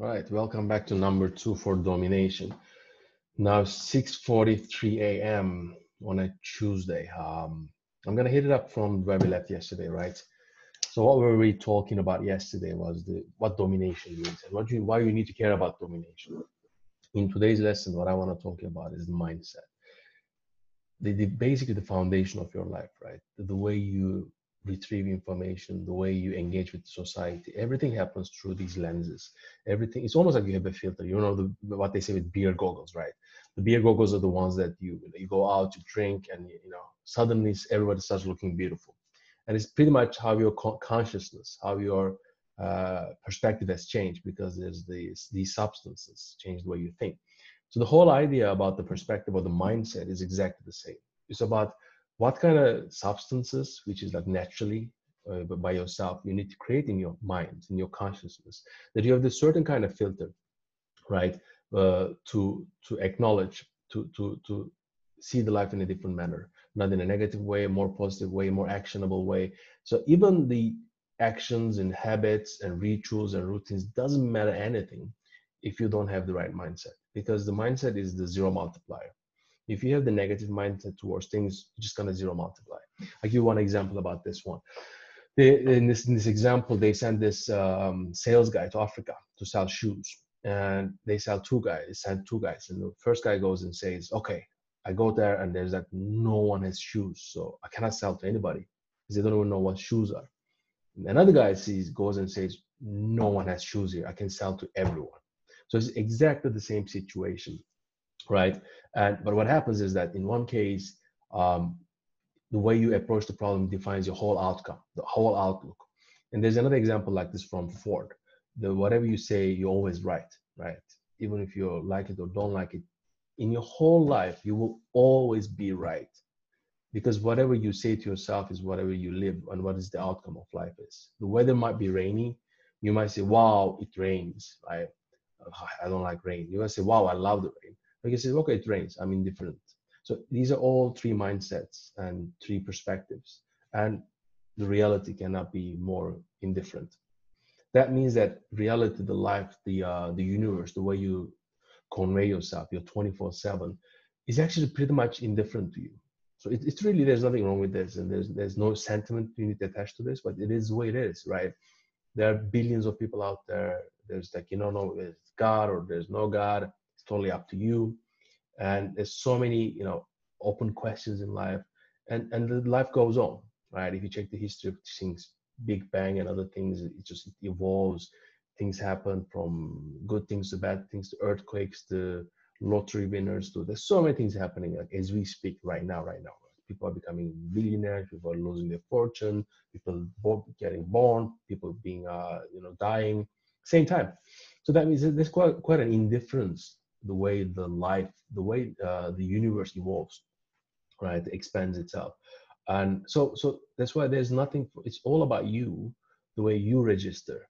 Right, welcome back to number two for domination. Now 6:43 a.m. on a Tuesday. Um, I'm gonna hit it up from where we left yesterday, right? So what were we talking about yesterday was the what domination means and what you why you need to care about domination. In today's lesson, what I want to talk about is the mindset. The, the basically the foundation of your life, right? The, the way you retrieve information, the way you engage with society, everything happens through these lenses. Everything it's almost like you have a filter. You know the, what they say with beer goggles, right? The beer goggles are the ones that you you go out to drink, and you know suddenly everybody starts looking beautiful, and it's pretty much how your consciousness, how your uh, perspective has changed because there's these these substances change the way you think. So the whole idea about the perspective or the mindset is exactly the same. It's about what kind of substances, which is like naturally uh, by yourself, you need to create in your mind, in your consciousness, that you have this certain kind of filter, right, uh, to to acknowledge, to to to see the life in a different manner, not in a negative way, a more positive way, a more actionable way. So even the actions and habits and rituals and routines doesn't matter anything if you don't have the right mindset, because the mindset is the zero multiplier if you have the negative mindset towards things, you're just gonna zero multiply. i give one example about this one. In this in this example, they send this um, sales guy to Africa to sell shoes, and they sell two guys. Send two guys, and the first guy goes and says, "Okay, I go there, and there's like no one has shoes, so I cannot sell to anybody because they don't even know what shoes are." And another guy sees goes and says, "No one has shoes here. I can sell to everyone." So it's exactly the same situation right? And but what happens is that in one case, um, the way you approach the problem defines your whole outcome, the whole outlook. And there's another example like this from Ford. The whatever you say, you're always right, right? Even if you like it or don't like it, in your whole life, you will always be right. Because whatever you say to yourself is whatever you live and what is the outcome of life is. The weather might be rainy. You might say, wow, it rains. I, I don't like rain. You might say, wow, I love the rain. I said, okay, it rains. I'm indifferent. So these are all three mindsets and three perspectives. And the reality cannot be more indifferent. That means that reality, the life, the uh, the universe, the way you convey yourself, you're 24/7, is actually pretty much indifferent to you. So it, it's really there's nothing wrong with this, and there's there's no sentiment you need to attach to this, but it is the way it is, right? There are billions of people out there. There's like you don't know there's God or there's no God it's totally up to you. And there's so many, you know, open questions in life, and and life goes on, right? If you check the history of things, Big Bang and other things, it just evolves. Things happen from good things to bad things to earthquakes to lottery winners to there's so many things happening like as we speak right now right now people are becoming billionaires people are losing their fortune people getting born people being uh you know dying same time so that means there's quite quite an indifference the way the life, the way uh, the universe evolves, right, expands itself. And so, so that's why there's nothing. For, it's all about you, the way you register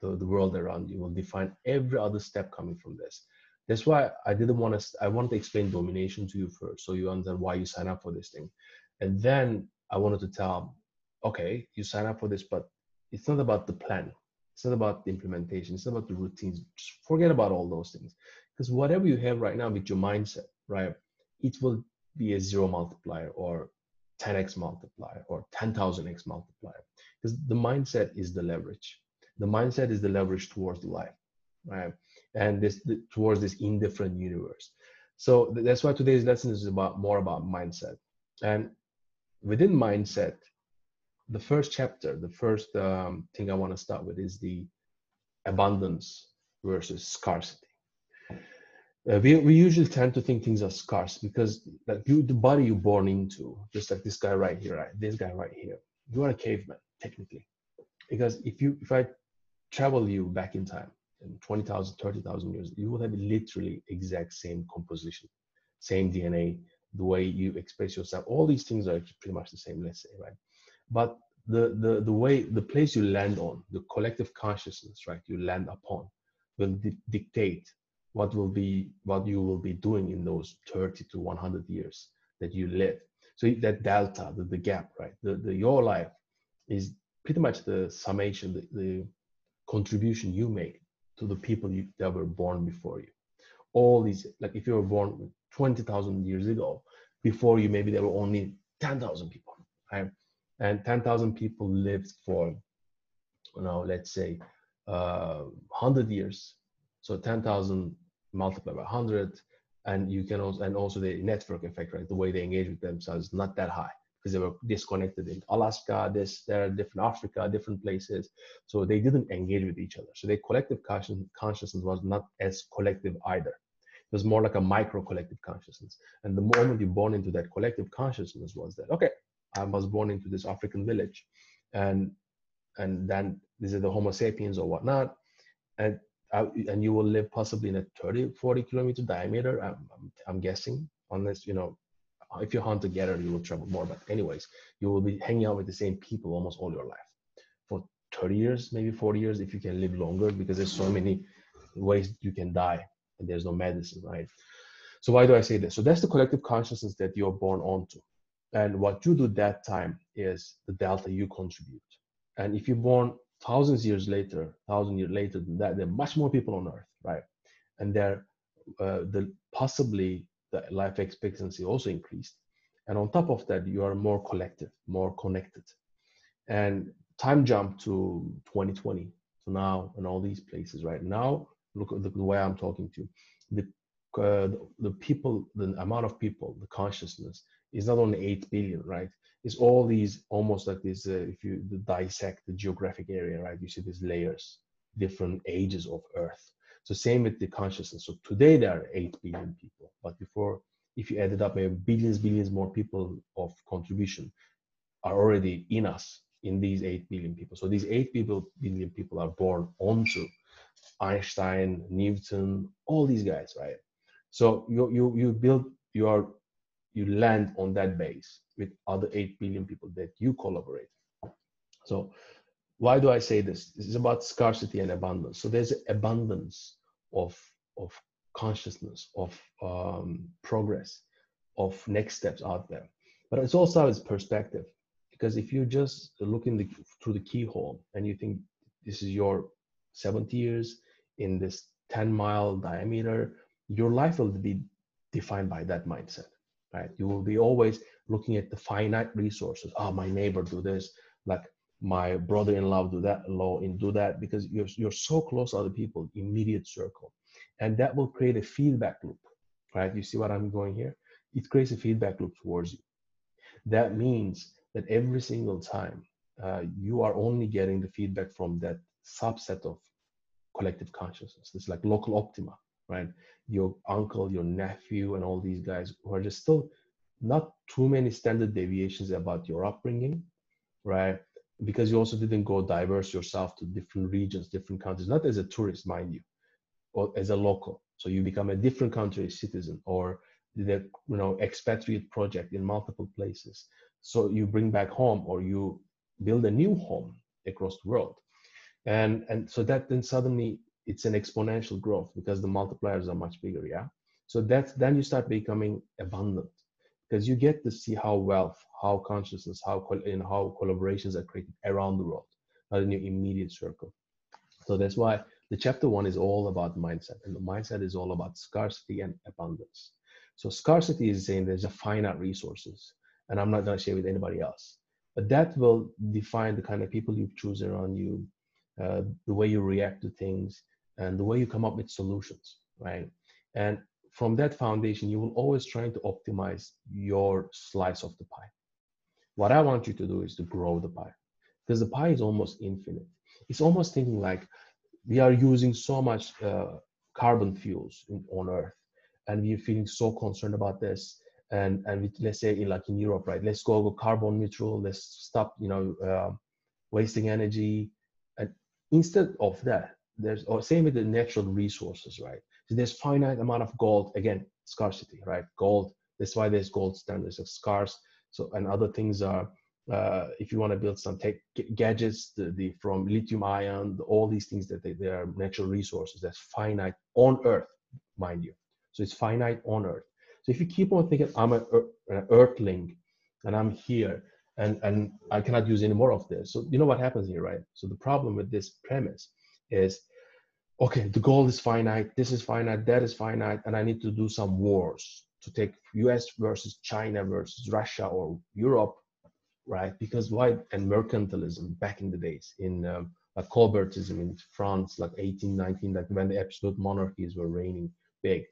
the, the world around you will define every other step coming from this. That's why I didn't want to. I wanted to explain domination to you first, so you understand why you sign up for this thing, and then I wanted to tell, okay, you sign up for this, but it's not about the plan. It's not about the implementation. It's not about the routines. Just forget about all those things. Because whatever you have right now with your mindset, right, it will be a zero multiplier or 10x multiplier or 10,000x multiplier. Because the mindset is the leverage. The mindset is the leverage towards life, right? And this the, towards this indifferent universe. So that's why today's lesson is about more about mindset. And within mindset, the first chapter, the first um, thing I want to start with is the abundance versus scarcity uh, we, we usually tend to think things are scarce because like you the body you're born into just like this guy right here right this guy right here you are a caveman technically. Because if you if i travel you back in time in 20000 30000 years you will have literally exact same composition same dna the way you express yourself. All these things are pretty much the same let's say right? But the the the way the place you land on the collective consciousness right you land upon will di- dictate what will be what you will be doing in those 30 to 100 years that you live so that delta the, the gap right the, the your life is pretty much the summation the, the contribution you make to the people you, that were born before you. All these, like if you were born 20,000 years ago, before you, maybe there were only 10,000 people, right? And 10,000 people lived for, you know, let's say uh, 100 years. So 10,000 multiplied by 100, and you can also, and also the network effect, right? The way they engage with themselves, not that high because they were disconnected in Alaska, this, there, different Africa, different places. So they didn't engage with each other. So their collective consciousness was not as collective either. It was more like a micro collective consciousness. And the moment you born into that collective consciousness was that, okay, I was born into this African village. And and then these are the Homo sapiens or whatnot. And and you will live possibly in a 30, 40 kilometer diameter, I'm, I'm, I'm guessing, unless, you know, if you hunt together, you will travel more. But anyways, you will be hanging out with the same people almost all your life for 30 years, maybe 40 years, if you can live longer, because there's so many ways you can die and there's no medicine, right? So why do I say this? So that's the collective consciousness that you're born onto. And what you do that time is the delta you contribute. And if you're born thousands years later, thousand years later than that, there are much more people on earth, right? And there, uh, the possibly the life expectancy also increased. And on top of that, you are more collective, more connected. And time jump to 2020, to now, and all these places right now. Look at the, the way I'm talking to the, uh, the the people, the amount of people, the consciousness is not only 8 billion, right? It's all these almost like this. Uh, if you dissect the geographic area, right, you see these layers, different ages of Earth so same with the consciousness. So today there are 8 billion people, but before, if you added up maybe billions, billions more people of contribution are already in us, in these 8 billion people. So these 8 people, billion people are born onto Einstein, Newton, all these guys, right? So you, you, you build your, you land on that base with other 8 billion people that you collaborate. So why do I say this? This is about scarcity and abundance. So there's abundance of, of consciousness, of um, progress, of next steps out there. But it's also its perspective. Because if you just look in the, through the keyhole and you think this is your 70 years in this 10 mile diameter, your life will be defined by that mindset, right? You will be always looking at the finite resources. Oh, my neighbor do this. Like my brother-in-law do that law and do that because you're, you're so close to other people immediate circle and that will create a feedback loop right you see what i'm going here it creates a feedback loop towards you that means that every single time uh, you are only getting the feedback from that subset of collective consciousness it's like local optima right your uncle your nephew and all these guys who are just still not too many standard deviations about your upbringing right because you also didn't go diverse yourself to different regions, different countries, not as a tourist, mind you, or as a local. So you become a different country citizen or the you know expatriate project in multiple places. So you bring back home or you build a new home across the world. And and so that then suddenly it's an exponential growth because the multipliers are much bigger, yeah. So that's then you start becoming abundant because you get to see how wealth, how consciousness, how and how collaborations are created around the world, not in your immediate circle. So that's why the chapter one is all about mindset, and the mindset is all about scarcity and abundance. So scarcity is saying there's a finite resources, and I'm not going to share with anybody else. But that will define the kind of people you choose around you, uh, the way you react to things, and the way you come up with solutions, right? And from that foundation, you will always try to optimize your slice of the pie. What I want you to do is to grow the pie because the pie is almost infinite. It's almost thinking like we are using so much uh, carbon fuels in, on Earth and we're feeling so concerned about this. And, and let's say in like in Europe, right? Let's go, go carbon neutral. Let's stop, you know, uh, wasting energy. And instead of that, there's or same with the natural resources, right? So there's finite amount of gold. Again, scarcity, right? Gold. That's why there's gold standards of scarce. So and other things are uh, if you want to build some tech gadgets, the, the from lithium ion, the, all these things that they, they are natural resources that's finite on Earth, mind you. So it's finite on Earth. So if you keep on thinking I'm an Earthling and I'm here and and I cannot use any more of this, so you know what happens here, right? So the problem with this premise is okay, the gold is finite, this is finite, that is finite, and I need to do some wars to take US versus China versus Russia or Europe, right? Because why? And mercantilism back in the days in um, like Colbertism in France, like 1819, like when the absolute monarchies were reigning big.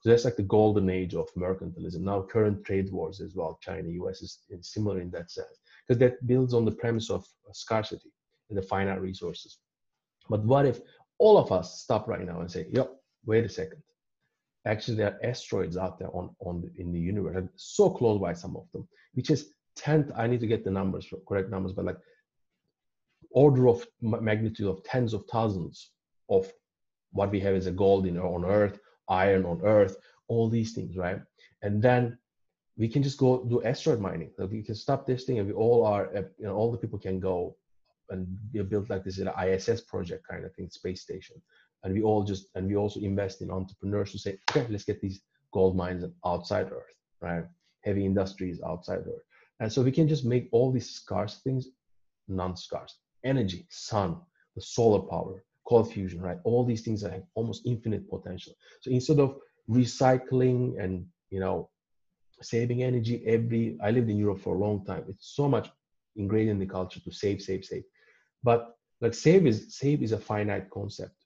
So that's like the golden age of mercantilism. Now current trade wars as well, China, US is similar in that sense, because that builds on the premise of scarcity and the finite resources. But what if all of us stop right now and say, "Yep, wait a second. Actually, there are asteroids out there on, on the, in the universe, and so close by some of them, which is 10th, I need to get the numbers, correct numbers, but like order of magnitude of tens of thousands of what we have as a gold in, on Earth, iron on Earth, all these things, right? And then we can just go do asteroid mining. So we can stop this thing, and we all are, you know, all the people can go and we built like this an ISS project kind of thing, space station. And we all just and we also invest in entrepreneurs to say, okay, let's get these gold mines outside Earth, right? Heavy industries outside Earth. And so we can just make all these scarce things non-scarce. Energy, sun, the solar power, cold fusion, right? All these things that have almost infinite potential. So instead of recycling and you know saving energy every I lived in Europe for a long time. It's so much ingrained in the culture to save, save, save. But like save is save is a finite concept,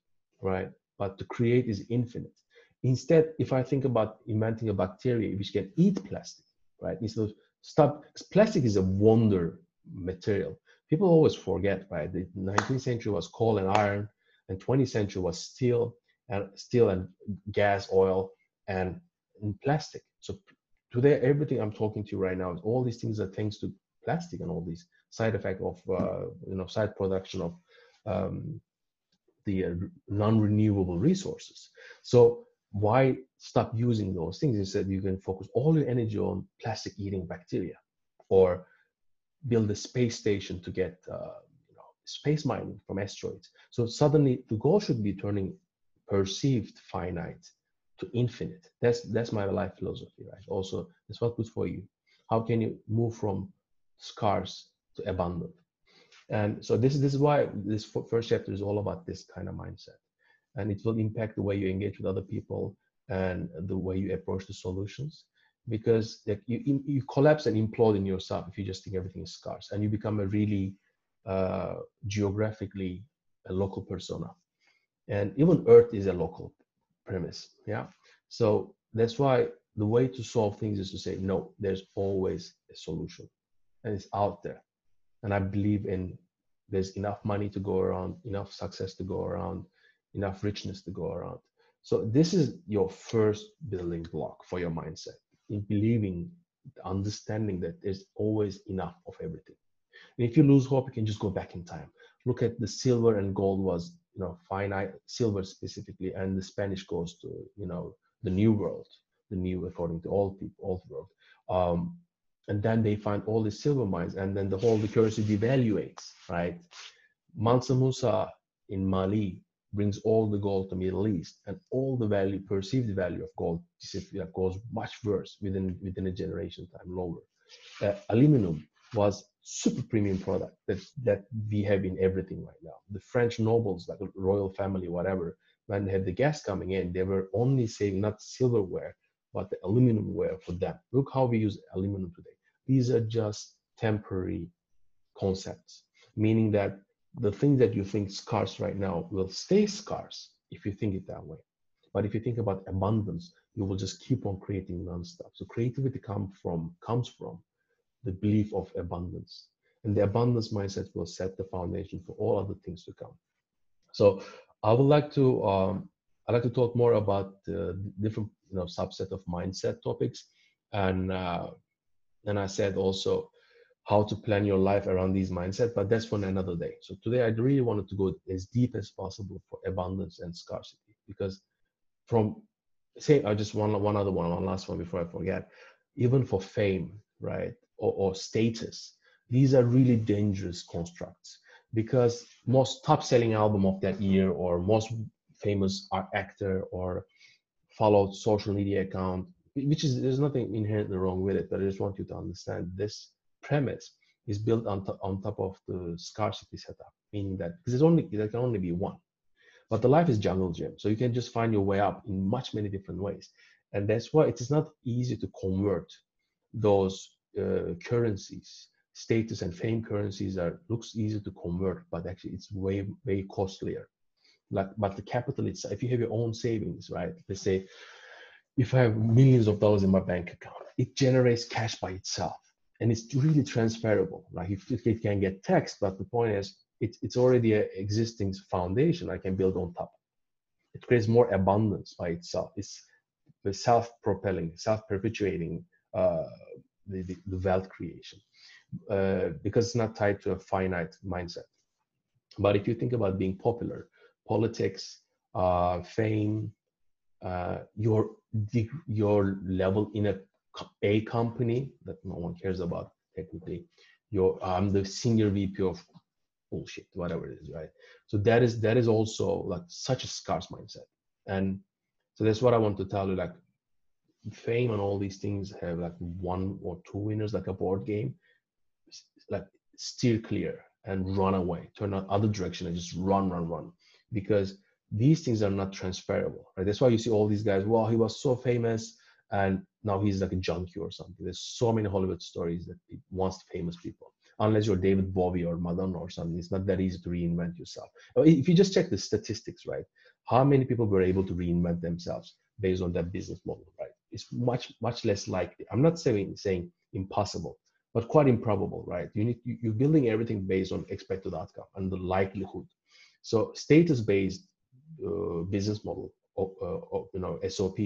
right? But to create is infinite. Instead, if I think about inventing a bacteria which can eat plastic, right? Instead of stop, plastic is a wonder material. People always forget, right? The 19th century was coal and iron, and 20th century was steel and steel and gas, oil, and, and plastic. So today, everything I'm talking to you right now, all these things are thanks to plastic and all these side effect of uh, you know side production of um, the uh, non-renewable resources. So why stop using those things? Instead, you can focus all your energy on plastic-eating bacteria, or build a space station to get uh, you know, space mining from asteroids. So suddenly, the goal should be turning perceived finite to infinite. That's that's my life philosophy, right? Also, that's what good for you. How can you move from scarce to abundant. And so this, this is why this first chapter is all about this kind of mindset. And it will impact the way you engage with other people and the way you approach the solutions. Because you, you collapse and implode in yourself if you just think everything is scarce and you become a really uh, geographically a local persona. And even Earth is a local premise. Yeah. So that's why the way to solve things is to say, no, there's always a solution and it's out there. And I believe in there's enough money to go around, enough success to go around, enough richness to go around. So this is your first building block for your mindset in believing, understanding that there's always enough of everything. And if you lose hope, you can just go back in time. Look at the silver and gold was, you know, finite silver specifically, and the Spanish goes to, you know, the new world, the new according to all people, old world. Um, and then they find all the silver mines and then the whole the currency devaluates right mansa musa in mali brings all the gold to middle east and all the value perceived value of gold goes much worse within within a generation time lower uh, aluminum was super premium product that that we have in everything right now the french nobles like royal family whatever when they had the gas coming in they were only saving not silverware but the aluminum ware for them. Look how we use aluminum today. These are just temporary concepts, meaning that the thing that you think scarce right now will stay scarce if you think it that way. But if you think about abundance, you will just keep on creating nonstop. So creativity come from comes from the belief of abundance. And the abundance mindset will set the foundation for all other things to come. So I would like to um, I'd like to talk more about the different you know subset of mindset topics and uh, and i said also how to plan your life around these mindset but that's for another day. So today i really wanted to go as deep as possible for abundance and scarcity because from say i just one one other one one last one before i forget. Even for fame right or, or status these are really dangerous constructs because most top selling album of that year or most famous actor or followed social media account, which is there's nothing inherently wrong with it, but I just want you to understand this premise is built on, to, on top of the scarcity setup, meaning that because there's only there can only be one. But the life is jungle gym. So you can just find your way up in much many different ways. And that's why it is not easy to convert those uh, currencies. Status and fame currencies are looks easy to convert, but actually it's way, way costlier. Like, but the capital itself, if you have your own savings, right? Let's say if I have millions of dollars in my bank account, it generates cash by itself and it's really transferable. Like if it can get taxed, but the point is it, it's already an existing foundation I can build on top. It creates more abundance by itself. It's self-propelling, self-perpetuating uh, the, the, the, wealth creation uh, because it's not tied to a finite mindset. But if you think about being popular, politics, uh, fame, uh, your your level in a a company that no one cares about technically. Your I'm the senior VP of bullshit, whatever it is, right? So that is that is also like such a scarce mindset, and so that's what I want to tell you. Like fame and all these things have like one or two winners, like a board game. Like steer clear and run away, turn out other direction and just run, run, run, because these things are not transferable. Right? That's why you see all these guys. Well, he was so famous and now he's like a junkie or something. There's so many Hollywood stories that it wants famous people. Unless you're David Bowie or Madonna or something, it's not that easy to reinvent yourself. If you just check the statistics, right? How many people were able to reinvent themselves based on that business model, right? It's much, much less likely. I'm not saying saying impossible, but quite improbable, right? You need you're building everything based on expected outcome and the likelihood. So status-based uh, business model, uh, you know, SOP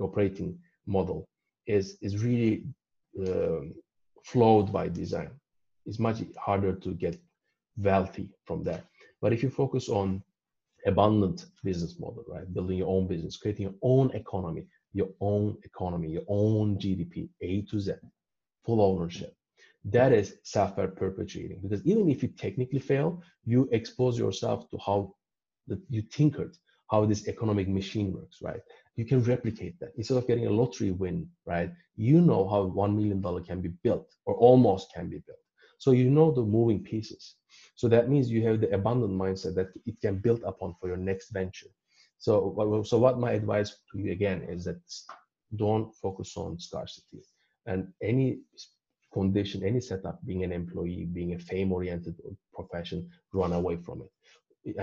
operating model is is really um, flawed by design. It's much harder to get wealthy from that. But if you focus on abundant business model, right, building your own business, creating your own economy, your own economy, your own GDP, A to Z, full ownership. That is self-perpetuating because even if you technically fail, you expose yourself to how that you tinkered, how this economic machine works, right? you can replicate that. Instead of getting a lottery win right you know how one million dollar can be built or almost can be built. So you know the moving pieces. So that means you have the abundant mindset that it can build upon for your next venture. So so what my advice to you again is that don't focus on scarcity. And any condition any setup being an employee being a fame oriented profession run away from it.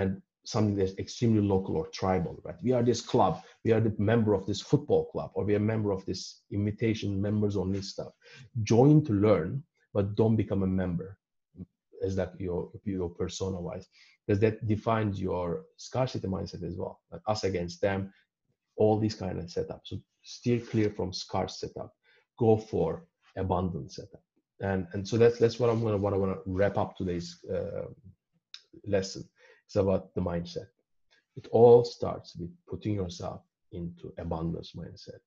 And something that's extremely local or tribal, right? We are this club, we are the member of this football club, or we are a member of this invitation members only stuff. Join to learn, but don't become a member as that your your persona wise, because that defines your scarcity mindset as well. Like us against them, all these kind of setups. So steer clear from scarce setup. Go for abundant setup. And and so that's that's what I'm gonna what I want to wrap up today's uh, lesson it's about the mindset. It all starts with putting yourself into abundance mindset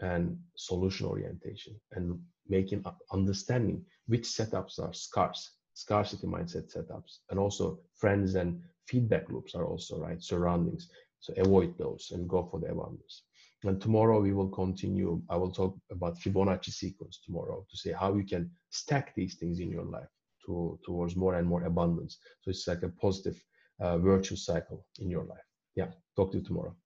and solution orientation and making understanding which setups are scarce, scarcity mindset setups, and also friends and feedback loops are also right, surroundings. So avoid those and go for the abundance. And tomorrow we will continue. I will talk about Fibonacci sequence tomorrow to say how you can stack these things in your life to, towards more and more abundance. So it's like a positive Uh, virtuous cycle in your life. Yeah, talk to you tomorrow.